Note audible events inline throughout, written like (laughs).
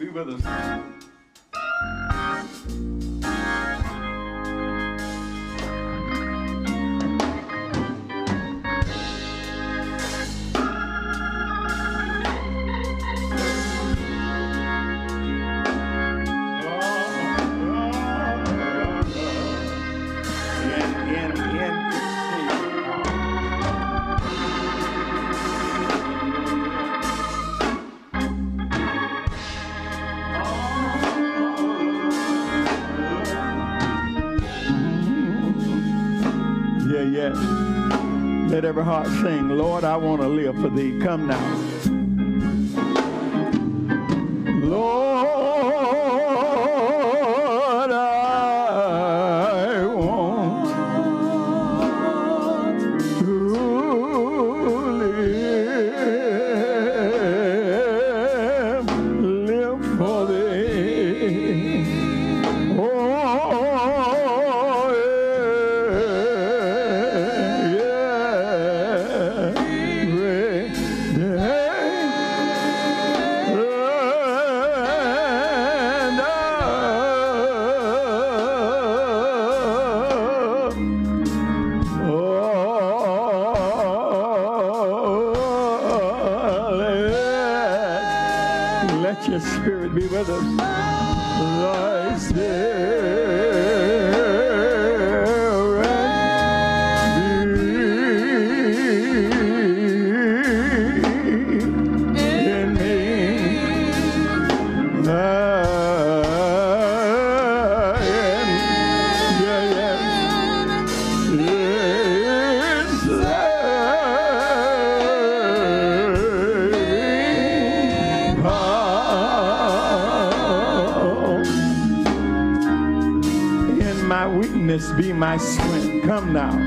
be with us. every heart sing, Lord, I want to live for thee. Come now. I swim. Come now.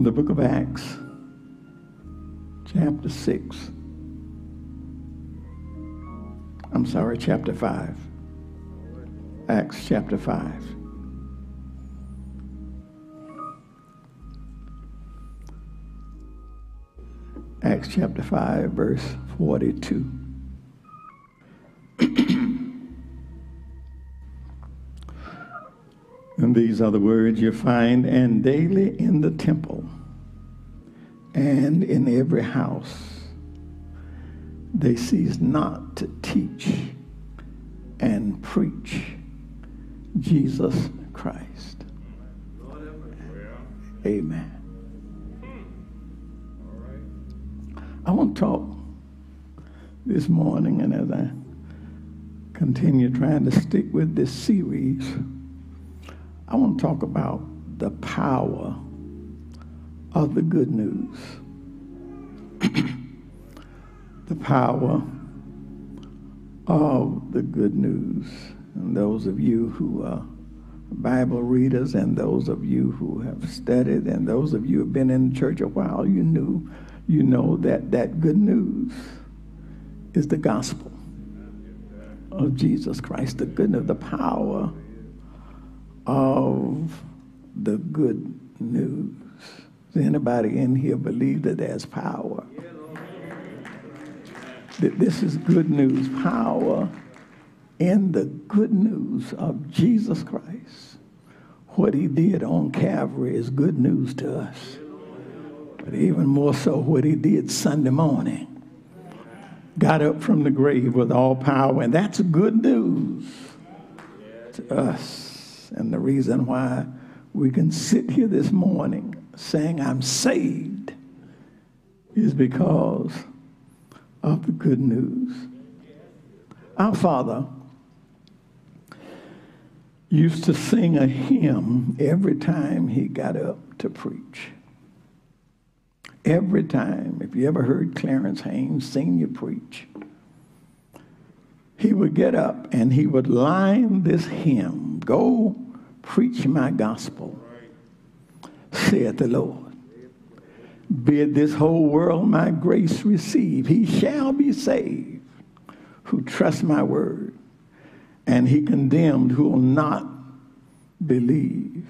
From the book of Acts, chapter 6. I'm sorry, chapter 5. Acts chapter 5. Acts chapter 5, verse 42. (clears throat) And these are the words you find, and daily in the temple and in every house they cease not to teach and preach Jesus Christ. Amen. I want to talk this morning, and as I continue trying to stick with this series, I want to talk about the power of the good news. (clears throat) the power of the good news. And those of you who are Bible readers and those of you who have studied and those of you who have been in church a while, you knew, you know that that good news is the gospel of Jesus Christ, the goodness, the power of the good news. Does anybody in here believe that there's power? That this is good news, power in the good news of Jesus Christ. What he did on Calvary is good news to us. But even more so, what he did Sunday morning. Got up from the grave with all power, and that's good news to us. And the reason why we can (laughs) sit here this morning saying, I'm saved, is because of the good news. Our Father used to sing a hymn every time he got up to preach. Every time, if you ever heard Clarence Haynes sing you preach, he would get up and he would line this hymn Go preach my gospel, saith the Lord. Bid this whole world my grace receive. He shall be saved who trusts my word, and he condemned who will not believe.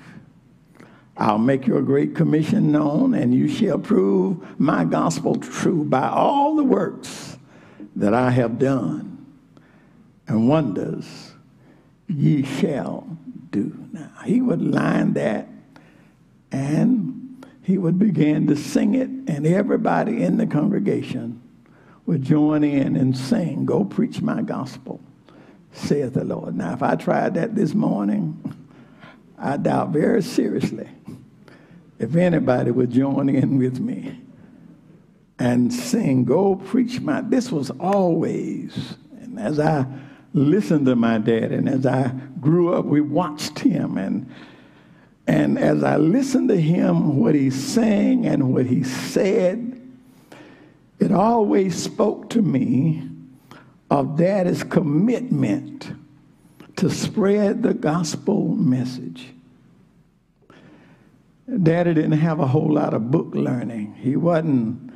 I'll make your great commission known, and you shall prove my gospel true by all the works that I have done, and wonders ye shall do. Now, he would line that, and he would begin to sing it, and everybody in the congregation would join in and sing, Go preach my gospel, saith the Lord. Now, if I tried that this morning, (laughs) I doubt very seriously if anybody would join in with me and sing, Go Preach My. This was always, and as I listened to my dad and as I grew up, we watched him. And, and as I listened to him, what he sang and what he said, it always spoke to me of daddy's commitment to spread the gospel message. Daddy didn't have a whole lot of book learning. He wasn't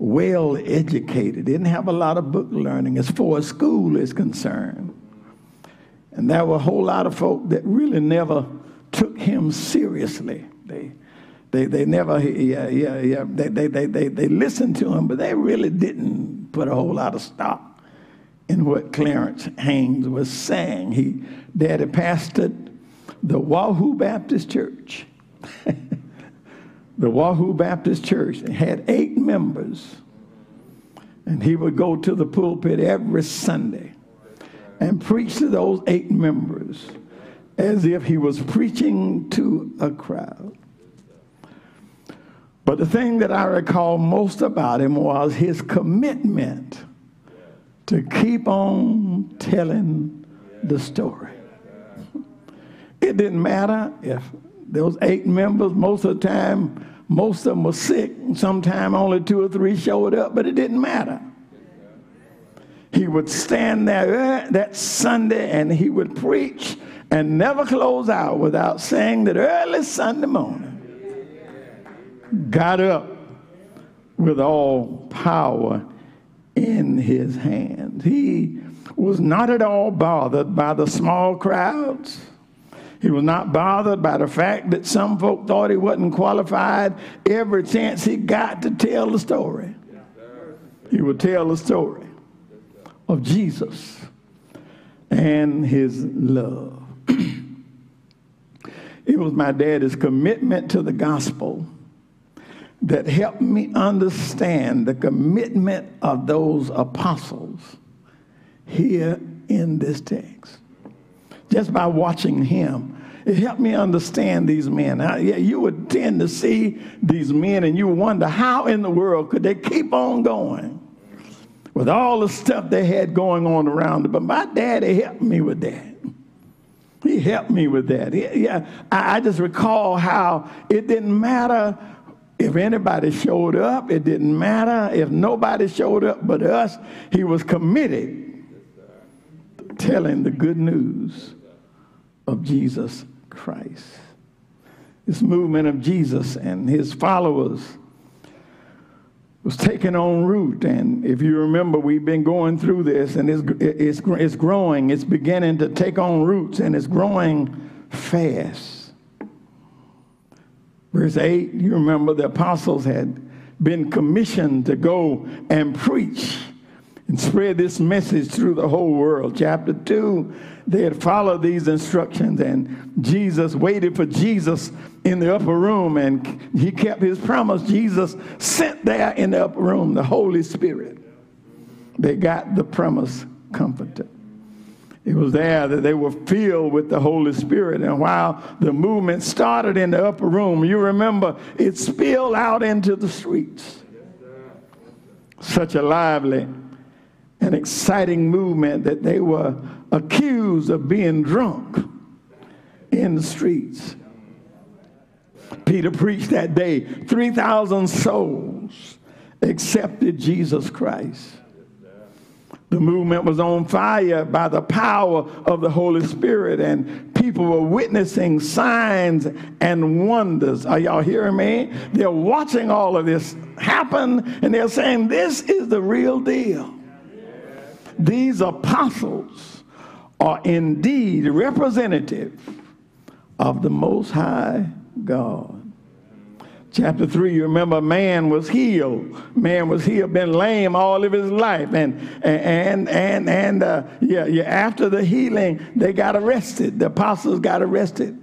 well educated, didn't have a lot of book learning as far as school is concerned. And there were a whole lot of folk that really never took him seriously. They, they, they never, yeah, yeah, yeah, they, they, they, they, they listened to him, but they really didn't put a whole lot of stock in what Clarence Haynes was saying. He, daddy pastored the Wahoo Baptist Church. (laughs) the Wahoo Baptist Church had eight members. And he would go to the pulpit every Sunday and preach to those eight members as if he was preaching to a crowd. But the thing that I recall most about him was his commitment to keep on telling the story. It didn't matter if those eight members, most of the time, most of them were sick. Sometimes only two or three showed up, but it didn't matter. He would stand there uh, that Sunday and he would preach and never close out without saying that early Sunday morning, got up with all power in his hands. He was not at all bothered by the small crowds. He was not bothered by the fact that some folk thought he wasn't qualified every chance he got to tell the story. He would tell the story of Jesus and his love. (clears throat) it was my daddy's commitment to the gospel that helped me understand the commitment of those apostles here in this text just by watching him. It helped me understand these men. Yeah, you would tend to see these men and you wonder how in the world could they keep on going with all the stuff they had going on around them. But my daddy helped me with that. He helped me with that. He, yeah, I, I just recall how it didn't matter if anybody showed up, it didn't matter if nobody showed up but us. He was committed telling the good news of Jesus Christ. This movement of Jesus and his followers was taking on root. And if you remember, we've been going through this and it's, it's, it's growing. It's beginning to take on roots and it's growing fast. Verse 8, you remember the apostles had been commissioned to go and preach and spread this message through the whole world. Chapter 2, they had followed these instructions, and Jesus waited for Jesus in the upper room, and he kept his promise. Jesus sent there in the upper room the Holy Spirit. They got the promise comforted. It was there that they were filled with the Holy Spirit. And while the movement started in the upper room, you remember it spilled out into the streets. Such a lively an exciting movement that they were accused of being drunk in the streets. Peter preached that day. 3,000 souls accepted Jesus Christ. The movement was on fire by the power of the Holy Spirit, and people were witnessing signs and wonders. Are y'all hearing me? They're watching all of this happen, and they're saying, This is the real deal. These apostles are indeed representative of the Most High God. Chapter 3, you remember man was healed. Man was healed, been lame all of his life. And, and, and, and uh, yeah, yeah, after the healing, they got arrested. The apostles got arrested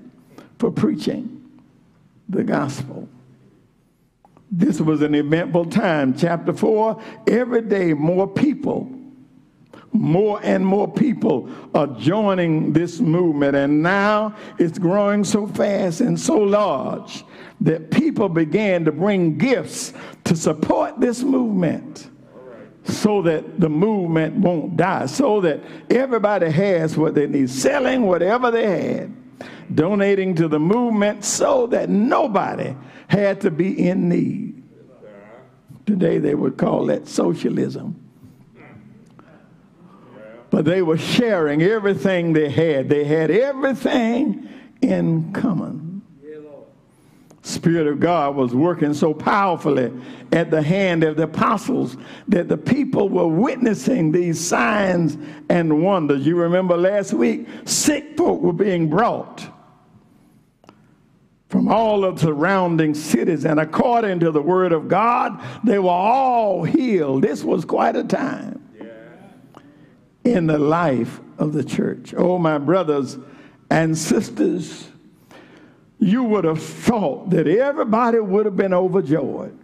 for preaching the gospel. This was an eventful time. Chapter 4, every day more people more and more people are joining this movement, and now it's growing so fast and so large that people began to bring gifts to support this movement so that the movement won't die, so that everybody has what they need, selling whatever they had, donating to the movement so that nobody had to be in need. Today they would call that socialism. But they were sharing everything they had. They had everything in common. Spirit of God was working so powerfully at the hand of the apostles that the people were witnessing these signs and wonders. You remember last week, sick folk were being brought from all of the surrounding cities, and according to the word of God, they were all healed. This was quite a time in the life of the church. Oh, my brothers and sisters you would have thought that everybody would have been overjoyed.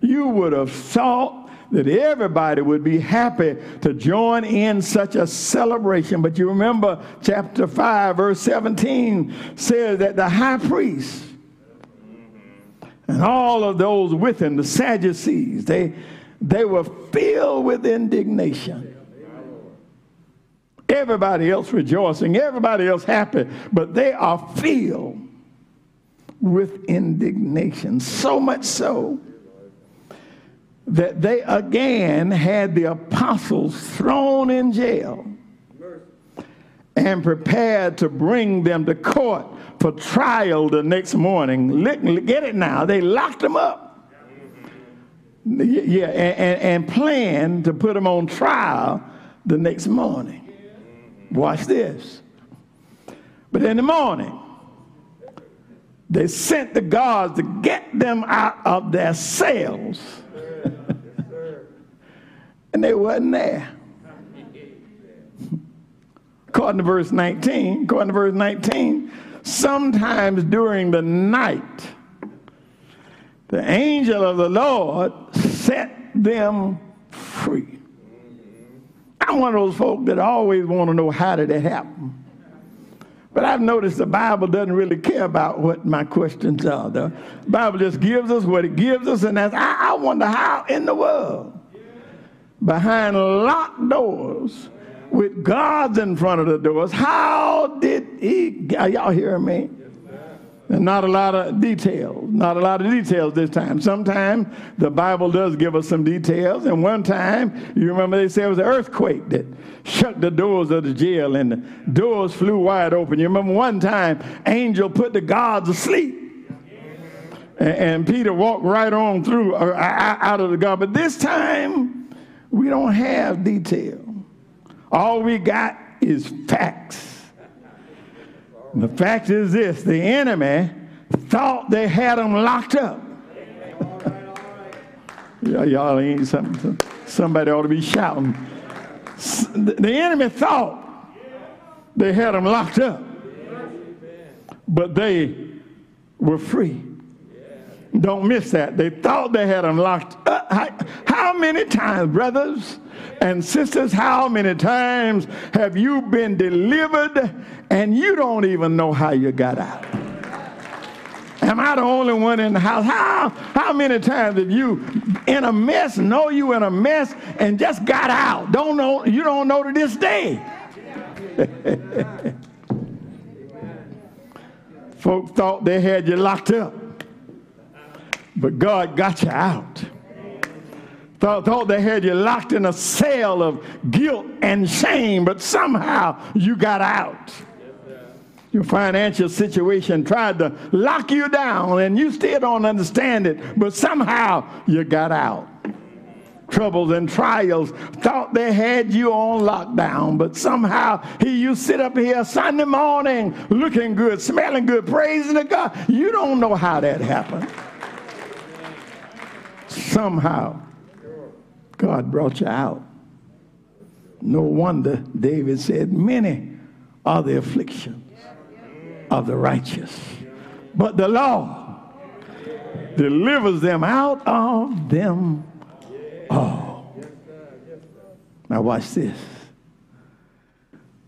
You would have thought that everybody would be happy to join in such a celebration. But you remember chapter 5, verse 17 says that the high priest and all of those with him, the Sadducees, they, they were filled with indignation. Everybody else rejoicing, everybody else happy, but they are filled with indignation. So much so that they again had the apostles thrown in jail and prepared to bring them to court for trial the next morning. Get it now. They locked them up. Yeah, and, and, and planned to put them on trial the next morning. Watch this. But in the morning, they sent the guards to get them out of their cells. (laughs) and they wasn't there. According to verse 19, according to verse 19, sometimes during the night, the angel of the Lord set them free. I'm one of those folk that always want to know how did it happen. But I've noticed the Bible doesn't really care about what my questions are. The Bible just gives us what it gives us, and that's, I, I wonder how in the world, behind locked doors, with guards in front of the doors, how did he, Are y'all hearing me? And not a lot of details, not a lot of details this time. Sometimes the Bible does give us some details. And one time, you remember they said it was an earthquake that shut the doors of the jail and the doors flew wide open. You remember one time, angel put the guards asleep. And, and Peter walked right on through, uh, out of the guard. But this time, we don't have detail. All we got is facts. The fact is this the enemy thought they had them locked up. (laughs) y'all ain't something. Somebody ought to be shouting. The enemy thought they had them locked up, but they were free. Don't miss that. They thought they had them locked up. How many times, brothers, and sisters, how many times have you been delivered and you don't even know how you got out? Am I the only one in the house? How, how many times have you in a mess, know you in a mess, and just got out? Don't know, you don't know to this day. (laughs) Folks thought they had you locked up, but God got you out thought, they had you locked in a cell of guilt and shame, but somehow you got out. Your financial situation tried to lock you down and you still don't understand it, but somehow you got out. Troubles and trials thought they had you on lockdown, but somehow here you sit up here Sunday morning looking good, smelling good, praising the God. You don't know how that happened. Somehow God brought you out. No wonder David said, Many are the afflictions of the righteous, but the Lord delivers them out of them all. Now, watch this.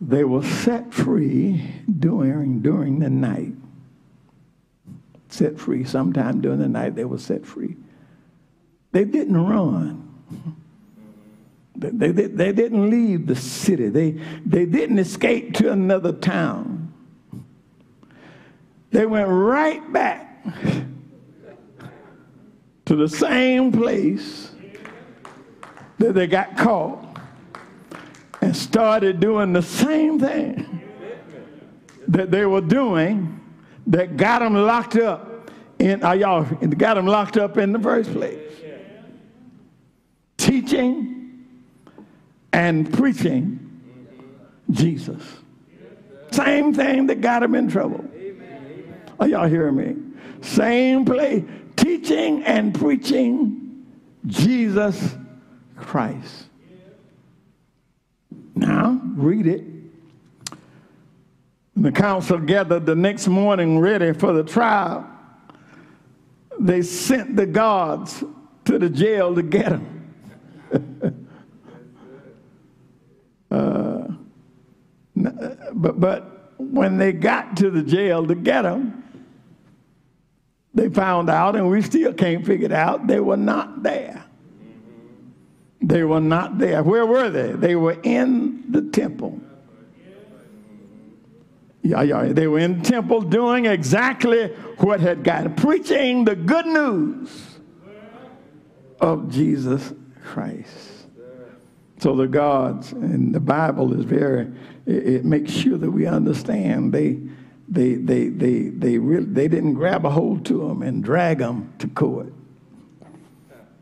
They were set free during, during the night. Set free. Sometime during the night, they were set free. They didn't run. They, they, they didn't leave the city. They, they didn't escape to another town. They went right back to the same place that they got caught and started doing the same thing that they were doing that got them locked up in uh, y'all got them locked up in the first place teaching and preaching jesus same thing that got him in trouble are y'all hearing me same place teaching and preaching jesus christ now, read it. The council gathered the next morning ready for the trial. They sent the guards to the jail to get him. Uh, but, but when they got to the jail to get him, they found out, and we still can't figure it out, they were not there. They were not there. Where were they? They were in the temple. Yeah, yeah. They were in the temple doing exactly what had gotten, preaching the good news of Jesus Christ. So the gods and the Bible is very, it, it makes sure that we understand they, they, they, they, they, really, they didn't grab a hold to them and drag them to court.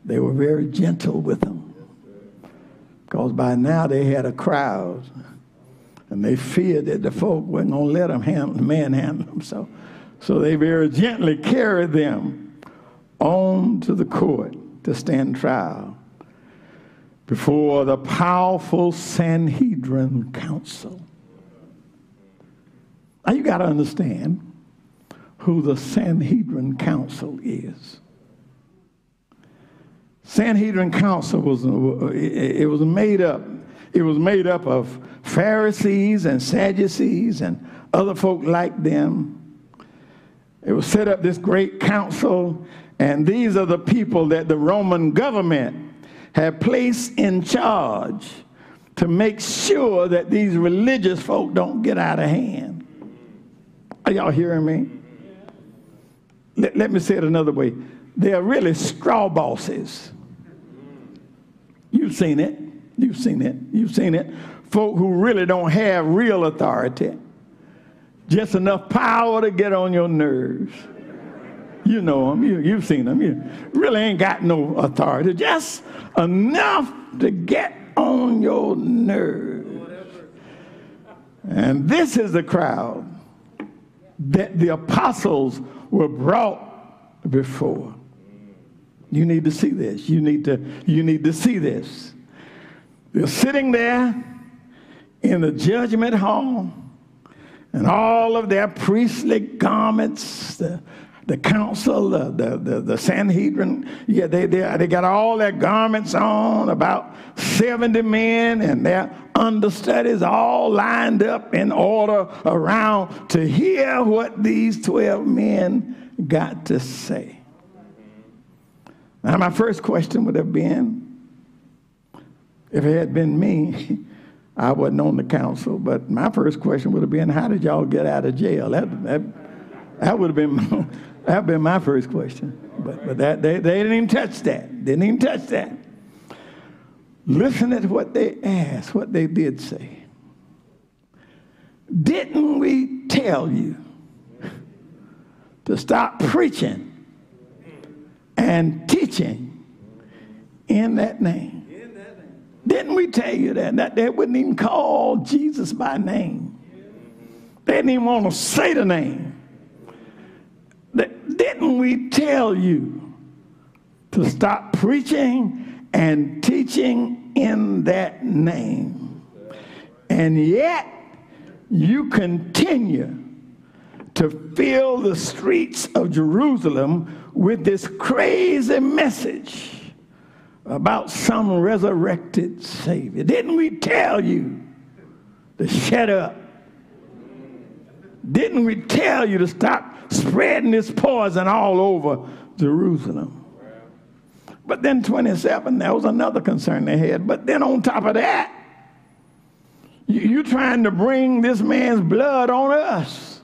They were very gentle with them. Because by now they had a crowd. And they feared that the folk weren't going to let them handle, manhandle them. So, so they very gently carried them on to the court to stand trial before the powerful Sanhedrin Council. Now you got to understand who the Sanhedrin Council is. Sanhedrin Council was uh, it was made up. It was made up of Pharisees and Sadducees and other folk like them. It was set up this great council, and these are the people that the Roman government had placed in charge to make sure that these religious folk don't get out of hand. Are y'all hearing me? Let, let me say it another way. They are really straw bosses. You've seen it. You've seen it. You've seen it. Folk who really don't have real authority, just enough power to get on your nerves. You know them. You, you've seen them. You really ain't got no authority, just enough to get on your nerves. And this is the crowd that the apostles were brought before. You need to see this. You need to, you need to see this. They're sitting there in the judgment hall, and all of their priestly garments, the, the council, the, the, the, the Sanhedrin, yeah, they, they, they got all their garments on, about 70 men, and their understudies all lined up in order around to hear what these 12 men got to say. Now, my first question would have been if it had been me, (laughs) I wasn't on the council, but my first question would have been, How did y'all get out of jail? That, that, that would have been, (laughs) that would been my first question. But, but that, they, they didn't even touch that. Didn't even touch that. Listen to what they asked, what they did say. Didn't we tell you to stop preaching and teaching in that name. Didn't we tell you that? That they wouldn't even call Jesus by name. They didn't even want to say the name. Didn't we tell you to stop preaching and teaching in that name? And yet you continue to fill the streets of Jerusalem with this crazy message about some resurrected Savior. Didn't we tell you to shut up? Didn't we tell you to stop spreading this poison all over Jerusalem? But then 27, that was another concern they had. But then on top of that, you, you trying to bring this man's blood on us.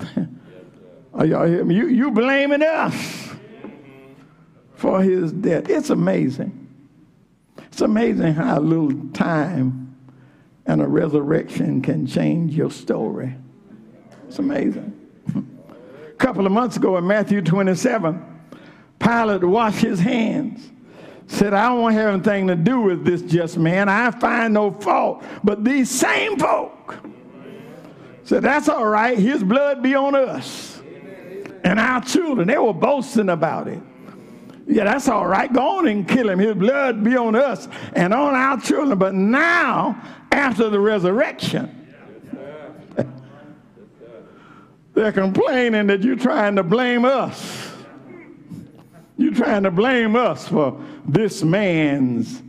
(laughs) Are y'all hear me? You, you blaming us for his death. It's amazing. It's amazing how a little time and a resurrection can change your story. It's amazing. A couple of months ago in Matthew 27, Pilate washed his hands said, I don't have anything to do with this just man. I find no fault. But these same folk said, That's all right. His blood be on us and our children. They were boasting about it. Yeah, that's all right. Go on and kill him. His blood be on us and on our children. But now, after the resurrection, they're complaining that you're trying to blame us. You're trying to blame us for this man's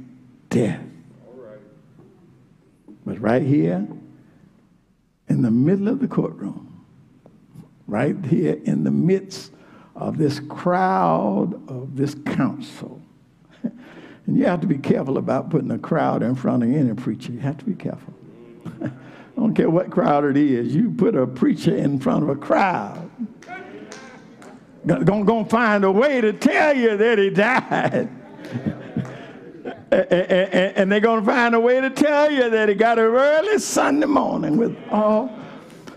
death. But right here, in the middle of the courtroom, right here in the midst of this crowd of this council, (laughs) and you have to be careful about putting a crowd in front of any preacher. You have to be careful. I don't care what crowd it is. You put a preacher in front of a crowd, Gonna, gonna find a way to tell you that he died. (laughs) and they're going to find a way to tell you that he got up early Sunday morning with all.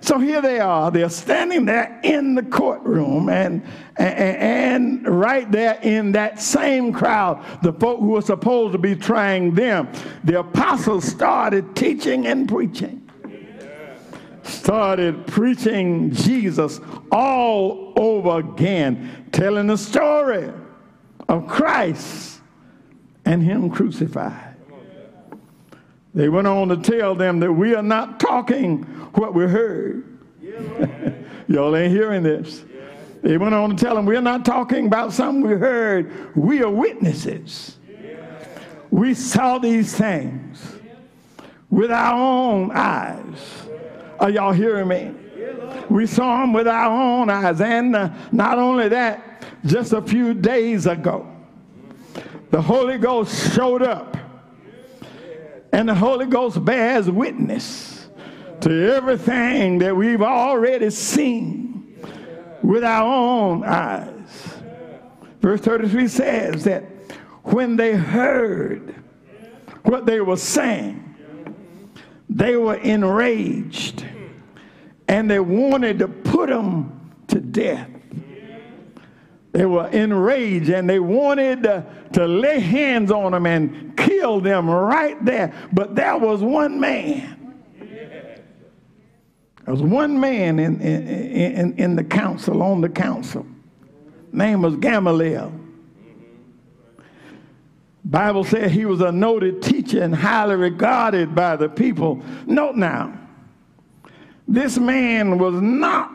So here they are. They're standing there in the courtroom, and, and, and right there in that same crowd, the folk who were supposed to be trying them, the apostles started teaching and preaching started preaching Jesus all over again, telling the story of Christ and Him crucified. They went on to tell them that we are not talking what we heard. (laughs) Y'all ain't hearing this. They went on to tell them we're not talking about something we heard. We are witnesses. We saw these things with our own eyes. Are y'all hearing me? We saw him with our own eyes. And uh, not only that, just a few days ago, the Holy Ghost showed up. And the Holy Ghost bears witness to everything that we've already seen with our own eyes. Verse 33 says that when they heard what they were saying, they were enraged and they wanted to put him to death. They were enraged and they wanted to, to lay hands on them and kill them right there. But there was one man. There was one man in, in, in, in the council, on the council. Name was Gamaliel. Bible said he was a noted teacher and highly regarded by the people. Note now, this man was not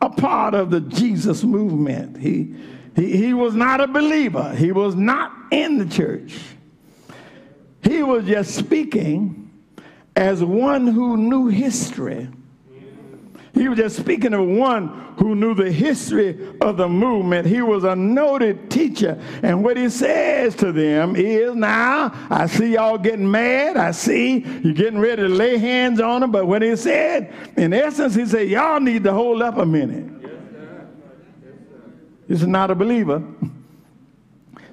a part of the Jesus movement. He, he, he was not a believer. He was not in the church. He was just speaking as one who knew history he was just speaking of one who knew the history of the movement. He was a noted teacher. And what he says to them is now, I see y'all getting mad. I see you're getting ready to lay hands on them. But what he said, in essence, he said, y'all need to hold up a minute. This is not a believer. (laughs)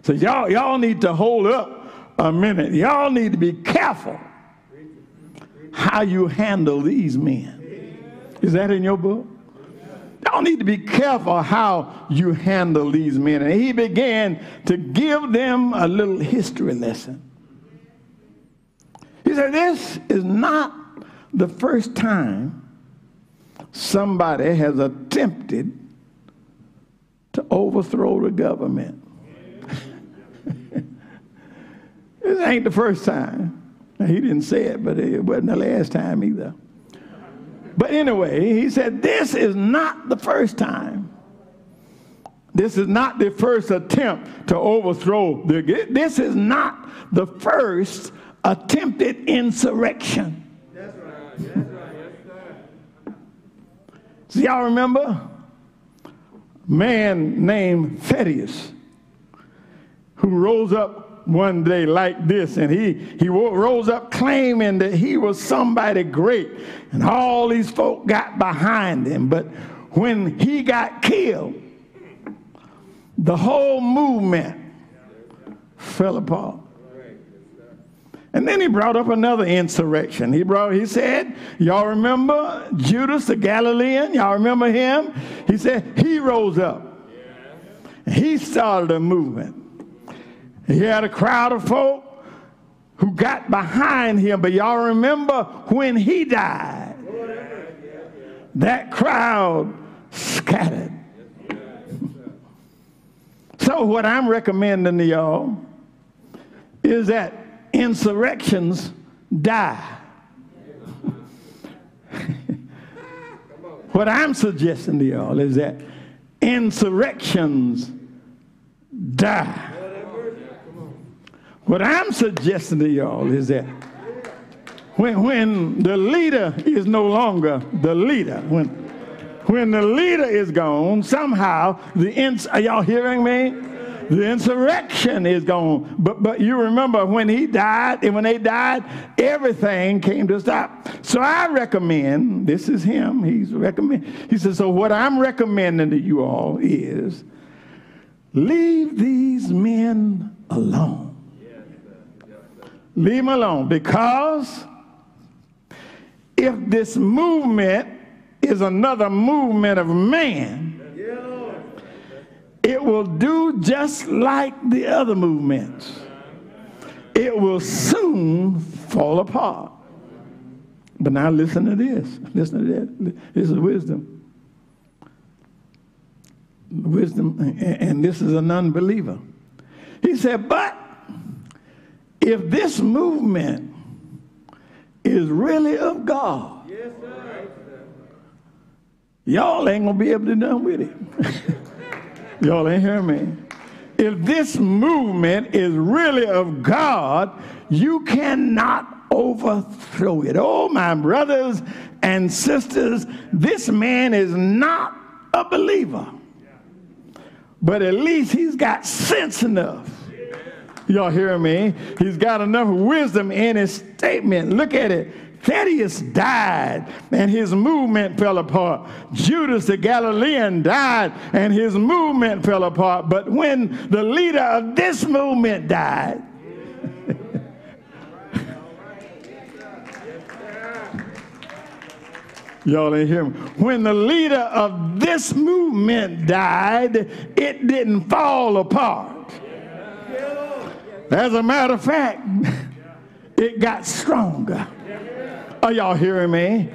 So y'all, y'all need to hold up a minute. Y'all need to be careful how you handle these men. Is that in your book? Y'all need to be careful how you handle these men. And he began to give them a little history lesson. He said, This is not the first time somebody has attempted to overthrow the government. (laughs) this ain't the first time. He didn't say it, but it wasn't the last time either. But anyway, he said, This is not the first time This is not the first attempt to overthrow the. This is not the first attempted insurrection. That's right. That's right. Yes. See y'all remember? Man named Thaddeus, who rose up one day like this, and he, he rose up claiming that he was somebody great, and all these folk got behind him. But when he got killed, the whole movement fell apart. And then he brought up another insurrection. He brought, he said, y'all remember Judas the Galilean? Y'all remember him? He said he rose up. He started a movement. He had a crowd of folk who got behind him. But y'all remember when he died, that crowd scattered. So, what I'm recommending to y'all is that insurrections die. what I'm suggesting to y'all is that insurrections die. What I'm suggesting to y'all is that when, when the leader is no longer the leader, when, when the leader is gone, somehow the ins- are y'all hearing me? The insurrection is gone. But, but you remember when he died, and when they died, everything came to a stop. So I recommend, this is him, he's recommend. He says, so what I'm recommending to you all is leave these men alone. Leave them alone because if this movement is another movement of man, it will do just like the other movements. It will soon fall apart. But now listen to this. Listen to this. This is wisdom. Wisdom, and this is an unbeliever. He said, but if this movement is really of God, yes, y'all ain't gonna be able to do nothing with it. (laughs) Y'all ain't hear me. If this movement is really of God, you cannot overthrow it. Oh, my brothers and sisters, this man is not a believer. But at least he's got sense enough. Y'all hear me? He's got enough wisdom in his statement. Look at it. Thaddeus died and his movement fell apart. Judas the Galilean died and his movement fell apart. But when the leader of this movement died, (laughs) Y'all ain't hear me. When the leader of this movement died, it didn't fall apart. As a matter of fact, (laughs) it got stronger. Are y'all hearing me?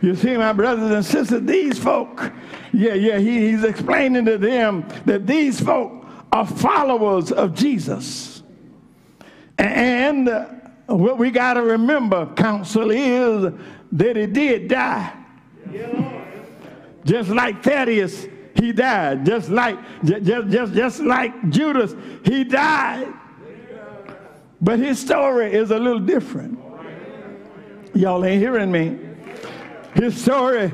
You see, my brothers and sisters, these folk, yeah, yeah, he, he's explaining to them that these folk are followers of Jesus. And uh, what we got to remember, counsel, is that he did die. Just like Thaddeus, he died. Just like just, just, just like Judas, he died. But his story is a little different. Y'all ain't hearing me. His story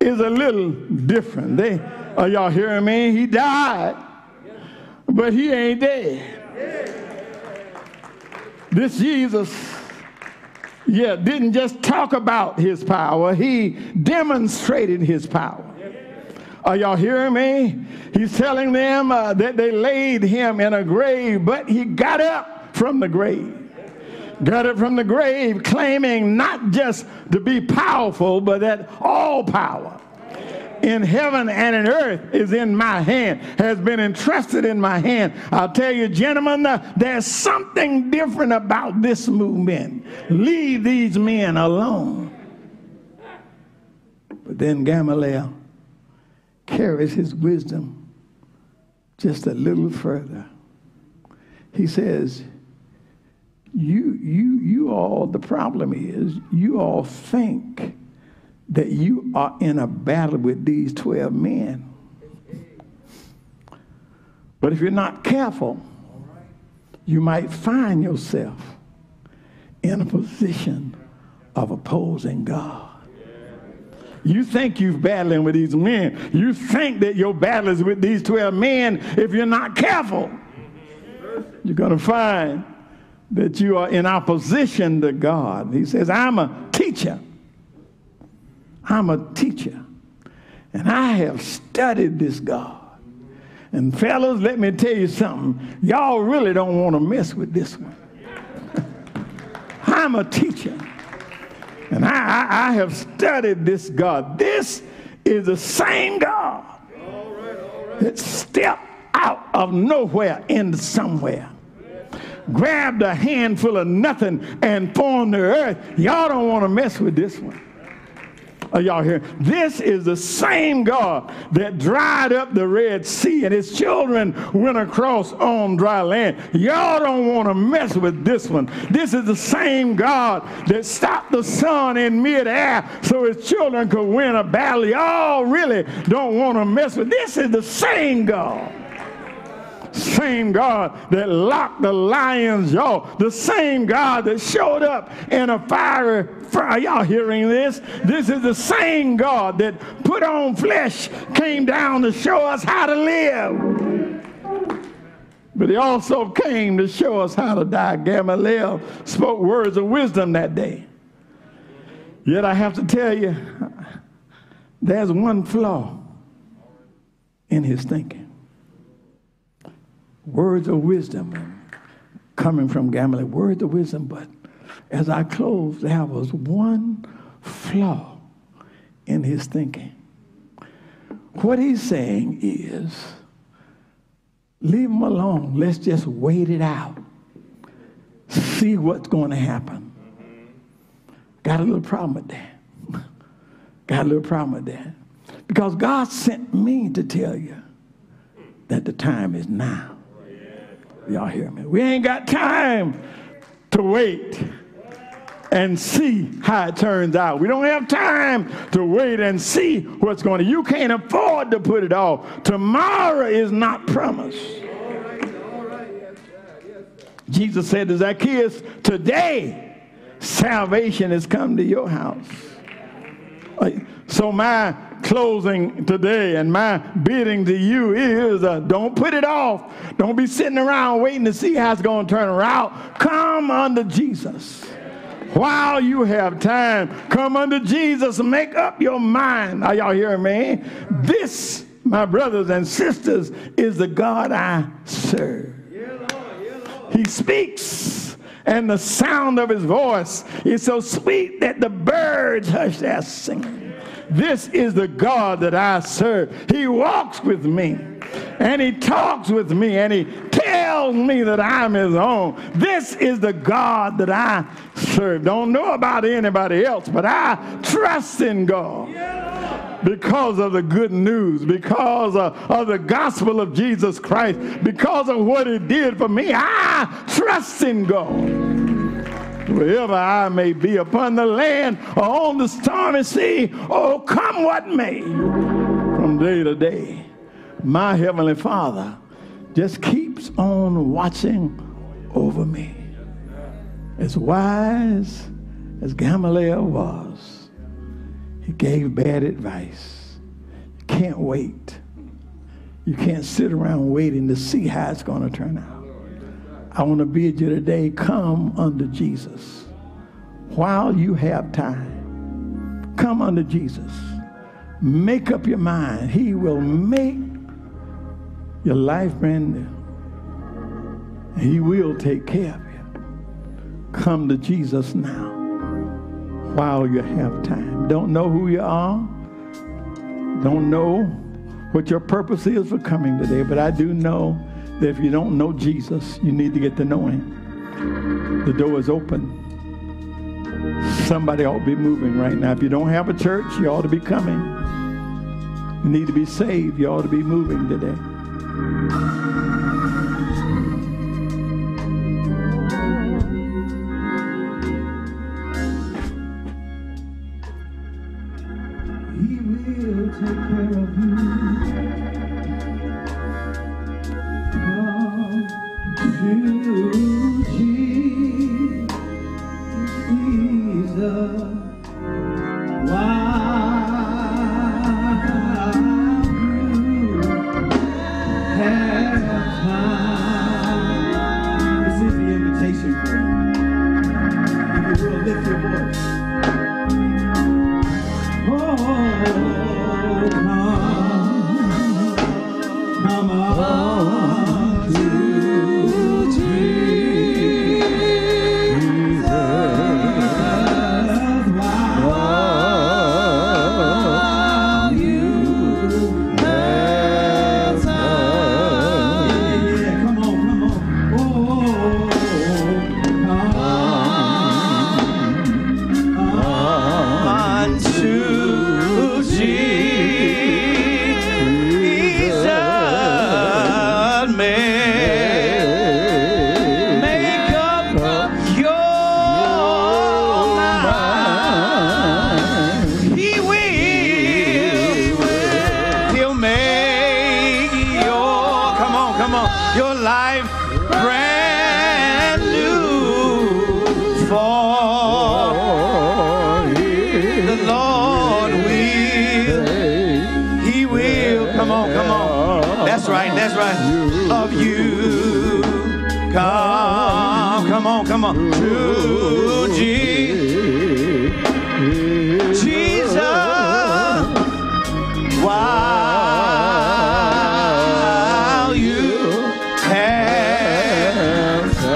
is a little different. They are y'all hearing me? He died, but he ain't dead. This Jesus, yeah, didn't just talk about his power, he demonstrated his power. Are y'all hearing me? He's telling them uh, that they laid him in a grave, but he got up from the grave got it from the grave, claiming not just to be powerful, but that all power in heaven and in earth is in my hand, has been entrusted in my hand. I'll tell you, gentlemen, uh, there's something different about this movement. Leave these men alone. But then Gamaliel carries his wisdom just a little further. He says, you, you, you all, the problem is, you all think that you are in a battle with these 12 men. But if you're not careful, you might find yourself in a position of opposing God. You think you're battling with these men. You think that your battle is with these 12 men. If you're not careful, you're going to find that you are in opposition to God. He says, I'm a teacher. I'm a teacher. And I have studied this God. And fellas, let me tell you something. Y'all really don't want to mess with this one. I'm a teacher. And I, I, I, have studied this God. This is the same God that stepped out of nowhere into somewhere. Grabbed a handful of nothing and formed the earth. Y'all don't want to mess with this one. Are y'all here? This is the same God that dried up the Red Sea and his children went across on dry land. Y'all don't want to mess with this one. This is the same God that stopped the sun in midair so his children could win a battle. Y'all really don't want to mess with. This is the same God same God that locked the lion's jaw, the same God that showed up in a fiery fire. Y'all hearing this? This is the same God that put on flesh, came down to show us how to live. But he also came to show us how to die. Gamaliel spoke words of wisdom that day. Yet I have to tell you, there's one flaw in his thinking words of wisdom coming from Gamaliel, words of wisdom. But as I close, there was one flaw in his thinking. What he's saying is, leave him alone. Let's just wait it out. See what's going to happen. Got a little problem with that. (laughs) Got a little problem with that. Because God sent me to tell you that the time is now. Y'all hear me? We ain't got time to wait and see how it turns out. We don't have time to wait and see what's going to. You can't afford to put it off. Tomorrow is not promised. Jesus said to Zacchaeus, Today salvation has come to your house. So my closing today and my bidding to you is uh, don't put it off. Don't be sitting around waiting to see how it's going to turn around. Come unto Jesus. While you have time, come unto Jesus and make up your mind. Are y'all hearing me? This, my brothers and sisters, is the God I serve. He speaks and the sound of his voice is so sweet that the birds hush their singing. This is the God that I serve. He walks with me and he talks with me and he tells me that I'm his own. This is the God that I serve. Don't know about anybody else, but I trust in God because of the good news, because of, of, the gospel of Jesus Christ, because of what he did for me. I trust in God wherever I may be, upon the land or on the stormy sea, oh, come what may, from day to day, my Heavenly Father just keeps on watching over me. As wise as Gamaliel was, he gave bad advice. You can't wait. You can't sit around waiting to see how it's going to turn out. I want to bid you today come unto Jesus while you have time. Come unto Jesus. Make up your mind. He will make your life brand new. He will take care of you. Come to Jesus now while you have time. Don't know who you are. Don't know what your purpose is for coming today, but I do know that if you don't know Jesus, you need to get to know him. The door is open. Somebody ought to be moving right now. If you don't have a church, you ought to be coming. You need to be saved. You ought to be moving today.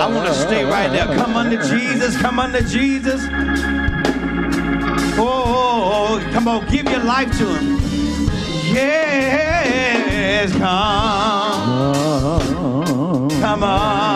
I want to stay right there. Come under Jesus. Come under Jesus. Oh, oh, oh, oh come on. Give your life to Him. Yes, come. Uh-huh. Come on.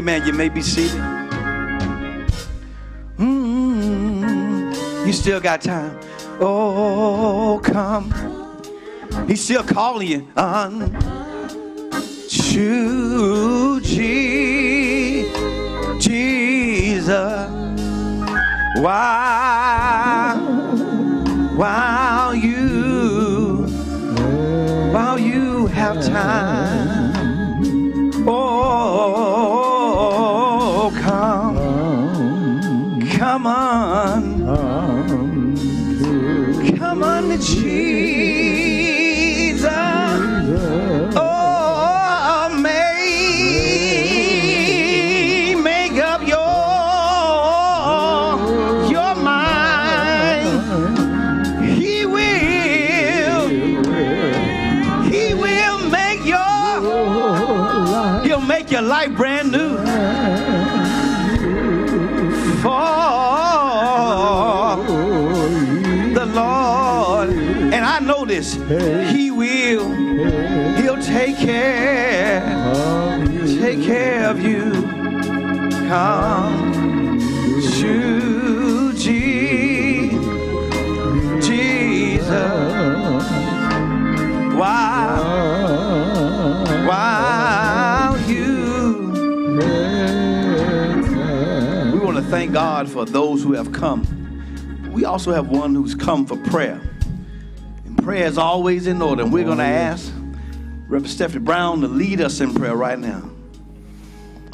Amen. You may be seated. Mm-hmm. You still got time. Oh, come. He's still calling you on to Jesus. While, while you, while you have time. He will. He'll take care. Take care of you. Come to Je- Jesus. While, while you. We want to thank God for those who have come. We also have one who's come for prayer. And prayer is always in order. And we're going to ask Reverend Stephanie Brown to lead us in prayer right now.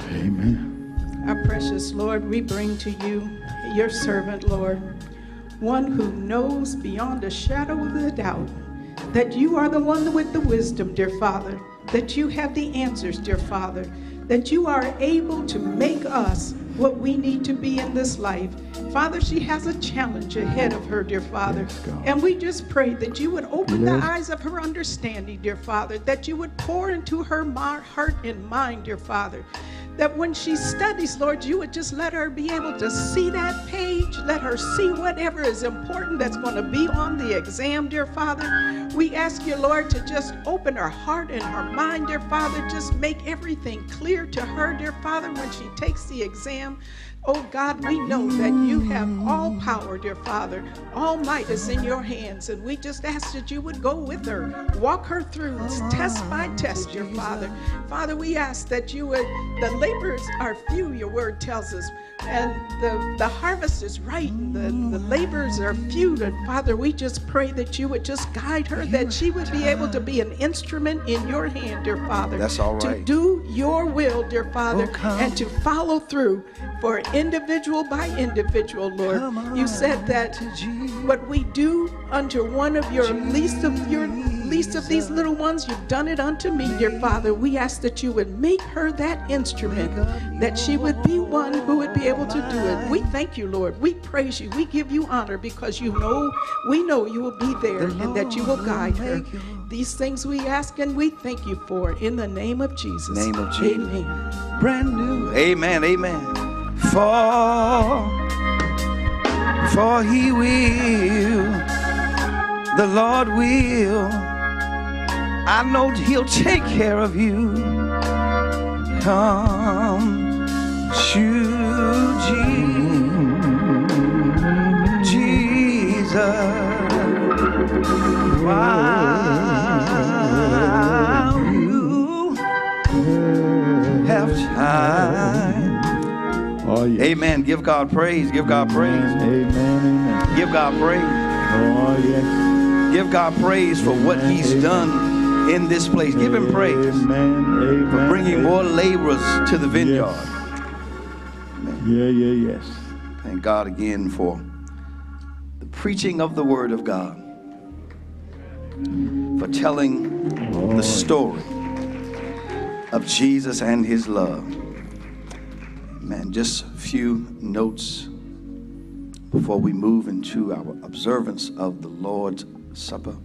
Amen. Our precious Lord, we bring to you your servant, Lord, one who knows beyond a shadow of a doubt that you are the one with the wisdom, dear Father, that you have the answers, dear Father, that you are able to make us what we need to be in this life. Father, she has a challenge ahead of her, dear Father. Yes, and we just pray that you would open Yes. the eyes of her understanding, dear Father, that you would pour into her heart and mind, dear Father. That when she studies, Lord, you would just let her be able to see that page, let her see whatever is important that's going to be on the exam, dear Father. We ask you, Lord, to just open her heart and her mind, dear Father. Just make everything clear to her, dear Father, when she takes the exam him. Oh God, we know that you have all power, dear Father. All might is in your hands, and we just ask that you would go with her, walk her through test by test, dear Father. Father, we ask that you would, the laborers are few, your word tells us, and the, the harvest is right, and the, the laborers are few. And Father, we just pray that you would just guide her, that she would be able to be an instrument in your hand, dear Father. That's all To do your will, dear Father, Oh, and to follow through for individual by individual, Lord. You said that what we do unto one of your least of your least of these little ones, you've done it unto me, dear Father. We ask that you would make her that instrument, that she would be one who would be able to do it. We thank you, Lord. We praise you. We give you honor because you know we know you will be there and that you will guide her. These things we ask and we thank you for in the name of Jesus. Name of Jesus. Amen. brand new. Amen, amen. For, for he will, the Lord will. I know he'll take care of you. Come to Je- Jesus. While you have time. Oh, yes. Amen. Give God praise. Give God praise. Amen. Amen. Give God praise. Oh, yes. Give God praise for what He's done in this place. Give Him praise Amen. Amen. for bringing more laborers to the vineyard. Yeah, yeah, yes. Thank God again for the preaching of the Word of God, for telling oh, the story of Jesus and His love. Man, just a few notes before we move into our observance of the Lord's Supper.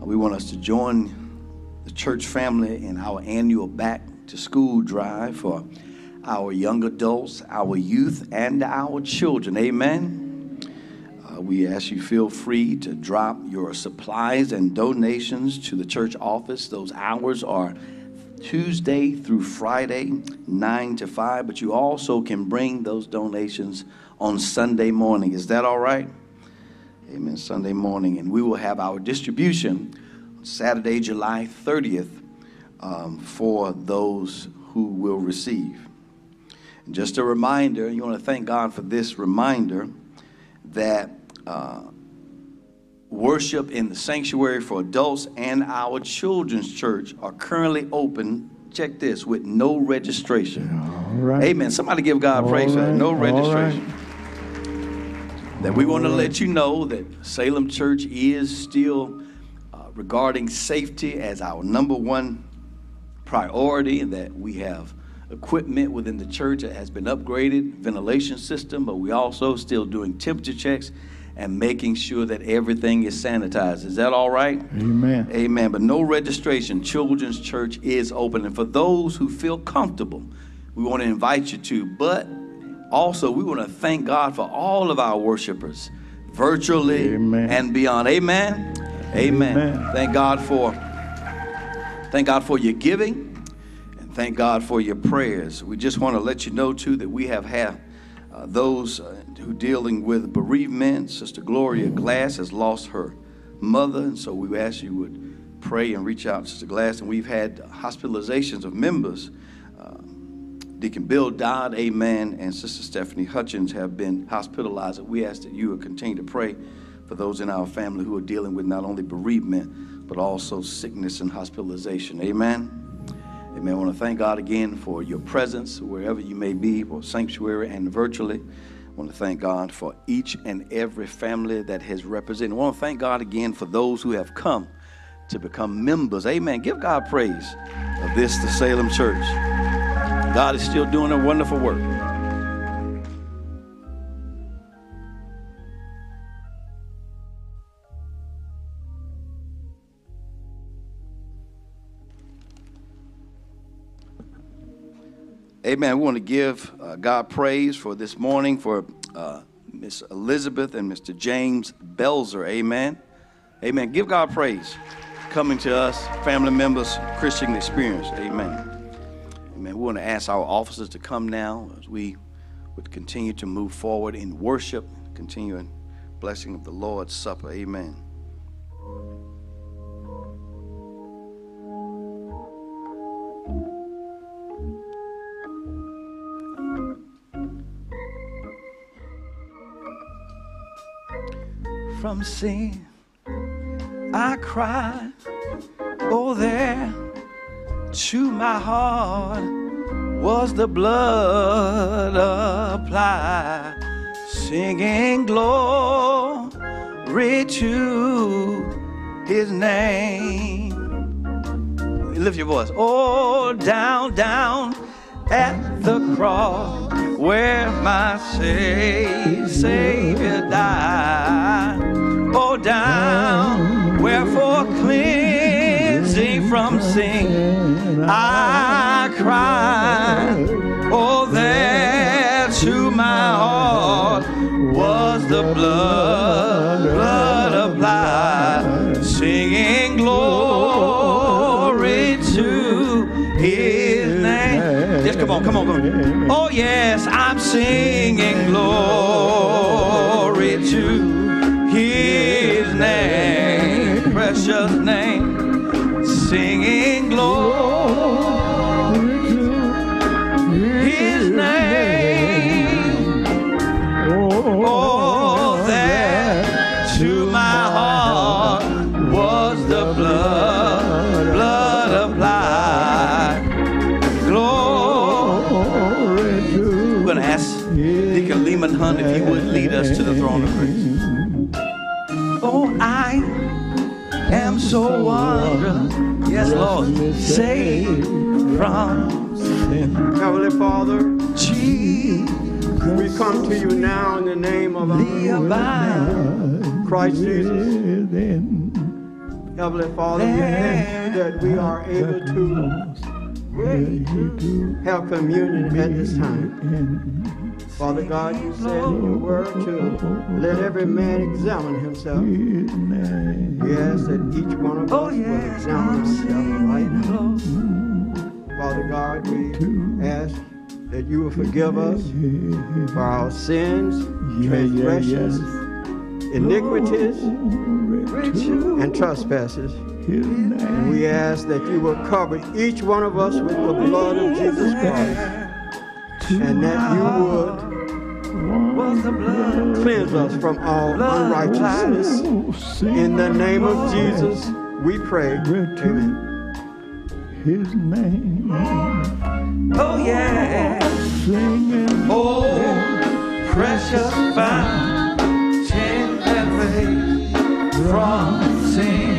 Uh, We want us to join the church family in our annual back to school drive for our young adults, our youth, and our children. Amen. Uh, we ask you feel free to drop your supplies and donations to the church office. Those hours are Tuesday through Friday, 9 to 5, but you also can bring those donations on Sunday morning. Is that all right? Amen. Sunday morning. And we will have our distribution Saturday, July 30th um, for those who will receive. And just a reminder, you want to thank God for this reminder that uh, worship in the sanctuary for adults and our children's church are currently open. Check this with no registration. Right. Amen. Somebody give God All praise for that. No registration. right. That we want to let you know that Salem Church is still uh, regarding safety as our number one priority, and that we have equipment within the church that has been upgraded, ventilation system, but we also still doing temperature checks and making sure that everything is sanitized. Is that all right? Amen. Amen. But no registration. Children's Church is open. And for those who feel comfortable, we want to invite you to. But also, we want to thank God for all of our worshipers, virtually Amen. and beyond. Amen. Amen. Amen. Thank God for thank God for your giving and thank God for your prayers. We just want to let you know too that we have had uh, those uh, who dealing with bereavement. Sister Gloria Glass has lost her mother, and so we ask you would pray and reach out to Sister Glass. And we've had hospitalizations of members. Uh, Deacon Bill Dodd, amen, and Sister Stephanie Hutchins have been hospitalized. We ask that you would continue to pray for those in our family who are dealing with not only bereavement, but also sickness and hospitalization. Amen. Amen. I want to thank God again for your presence wherever you may be, for sanctuary and virtually. I want to thank God for each and every family that has represented. I want to thank God again for those who have come to become members. Amen. Give God praise of this, the Salem Church. God is still doing a wonderful work. Amen. We want to give uh, God praise for this morning for uh, Miss Elizabeth and Mr. James Belzer. Amen. Amen. Give God praise coming to us, family members, Christian experience. Amen. Amen. We want to ask our officers to come now as we would continue to move forward in worship, continuing blessing of the Lord's Supper. Amen. From sin, I cry, oh, there to my heart was the blood applied, singing glory to his name. Lift your voice. Oh, down, down at the cross where my Savior died. Down where for cleansing from sin I cried. Oh, there to my heart was the blood, blood applied, singing glory to His name. Yes, come on, come on, come on. Oh, yes, I'm singing glory to name, precious name, singing glory to His name. Oh, there to my heart was the blood, blood applied. Glory to. We're going to ask Deacon Lehman Hunt if he would lead us to the throne of grace. So wondrous. Yes, Lord. Saved from Heavenly Father, Jesus. we come to you now in the name of our Lord. Christ Jesus. Heavenly Father, we thank you that we are able to have communion at this time. Father God, you said in your word to let every man examine himself. Ask that each one of us will yes, examine I'm himself right now. Father God, we ask that you will forgive us for our sins, transgressions, iniquities, and trespasses. And we ask that you will cover each one of us with the blood of Jesus Christ, and that you would blood. cleanse us from all unrighteousness. In the name of Jesus, we pray. Amen. His name, Oh, yeah. singing. Oh, precious fountain that raised from sin.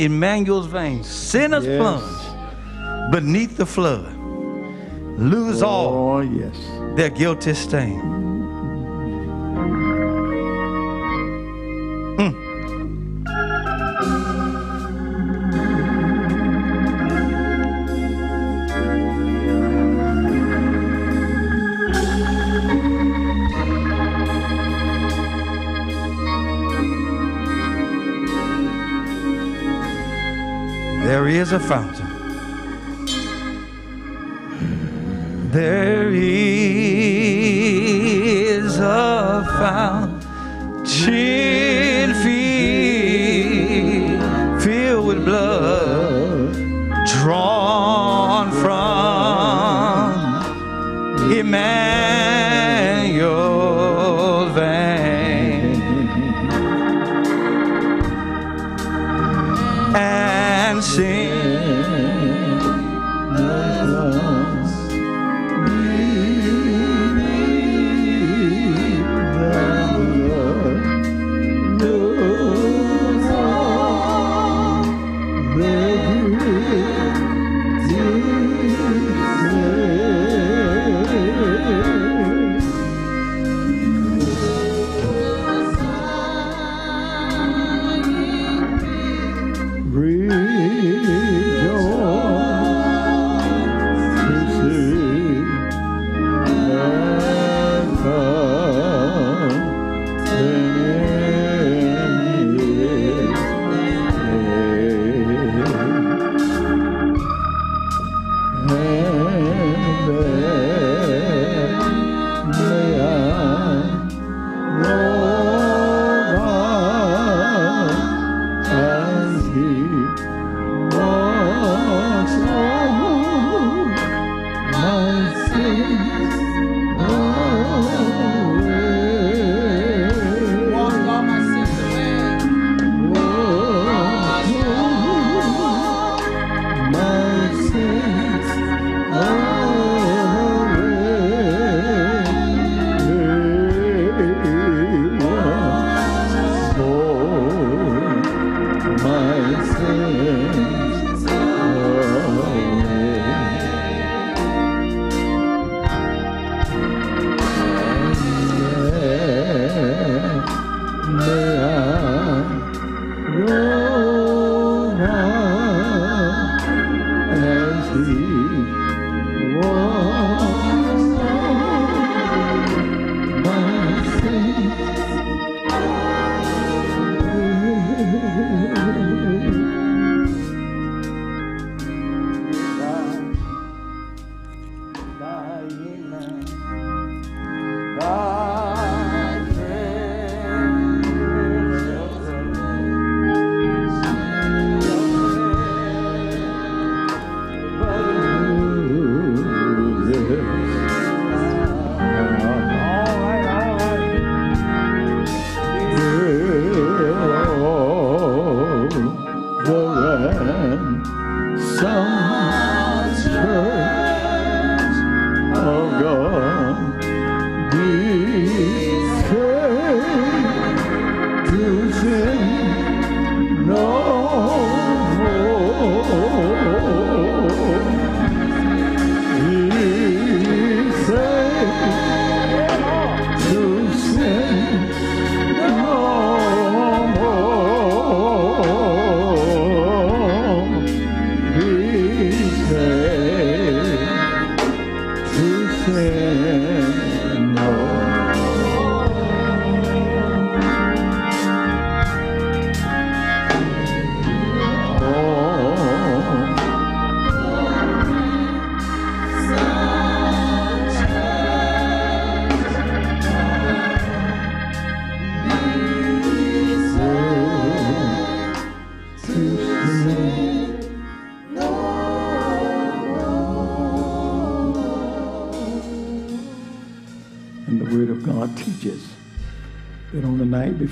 Emmanuel's veins. Sinners yes. plunge beneath the flood. Lose oh, all yes. their guilty stain. Is a fountain.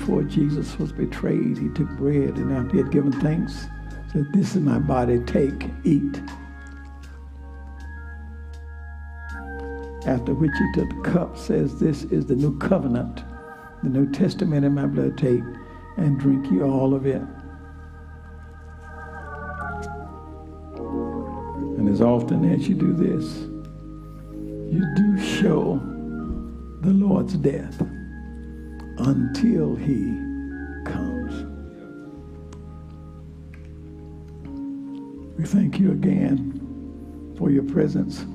Before Jesus was betrayed, he took bread and after he had given thanks, said, This is my body, take, eat. After which he took the cup, says, This is the new covenant, the New Testament in my blood, take and drink you all of it. And as often as you do this, you do show the Lord's death until he comes. We thank you again for your presence.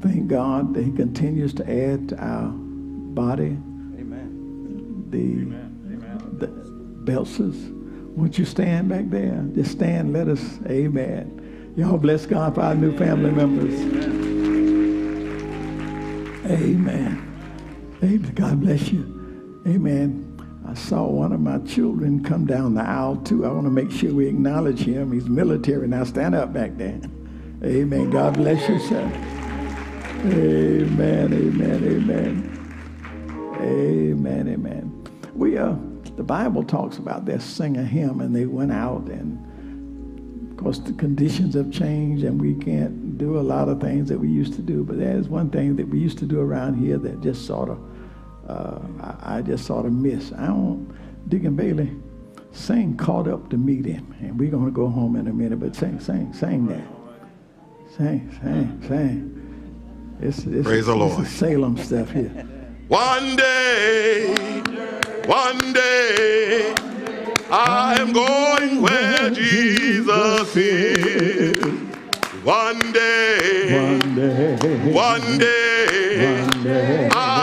Thank God that he continues to add to our body. Amen. The, Amen. the Belses. Won't you stand back there? Just stand. Let us. Amen. Y'all bless God for our new family members. Amen. Amen. God bless you. Amen. I saw one of my children come down the aisle too. I want to make sure we acknowledge him. He's military now. Stand up back there. Amen. God bless you, sir. Amen. Amen. Amen. Amen. Amen. We uh, the Bible talks about they sing a hymn and they went out and of course the conditions have changed and we can't do a lot of things that we used to do. But there's one thing that we used to do around here that just sort of uh, I, I, just sort of miss. I don't, Deacon Bailey, sing Caught Up to Meet Him. And we're going to go home in a minute, but sing, sing, sing that. Sing, sing, sing. It's, it's, Praise the Lord. Salem stuff here. One day, one day, I am going where Jesus is. One day, one day, one day, one day I am going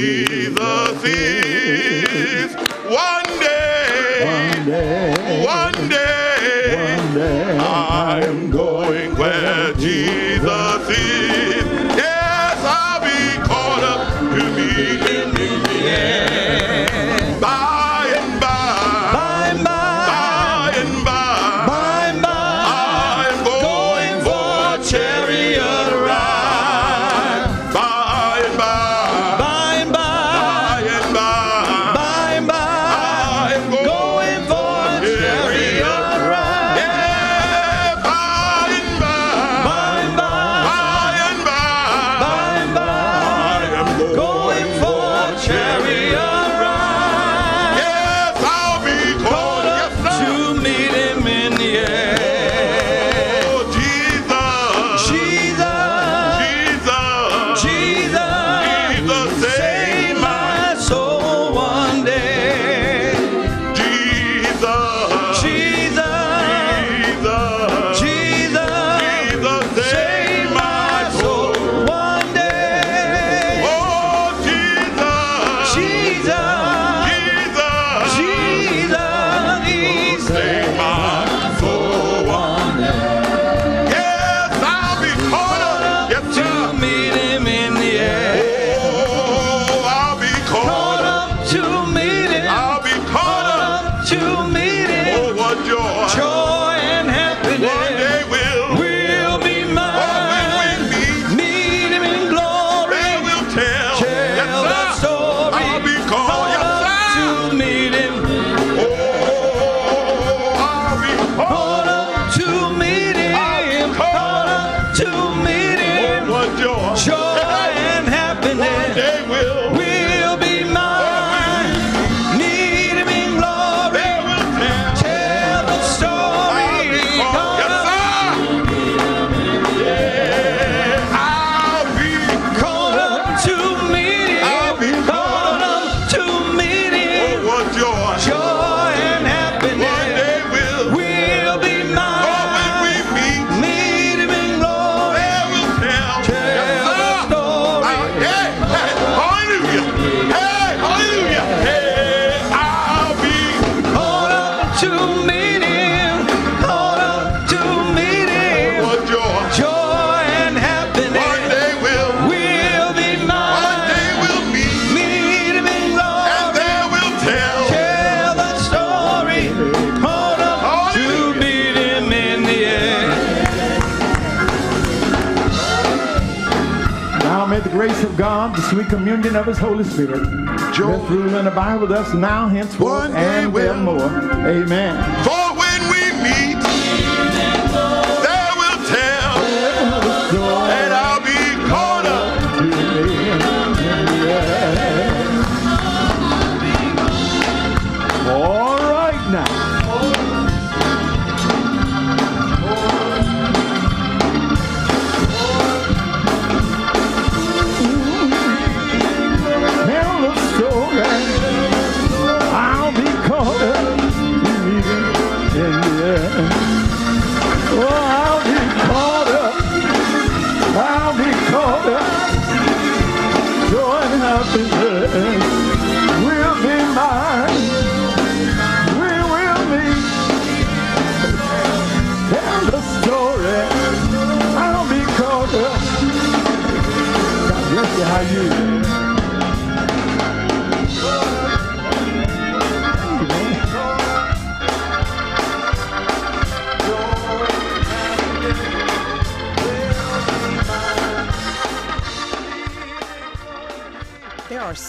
Jesus is. One day, one day, communion of His Holy Spirit, Joy. rest, rule, and abide with us now, henceforth, and evermore. Amen. For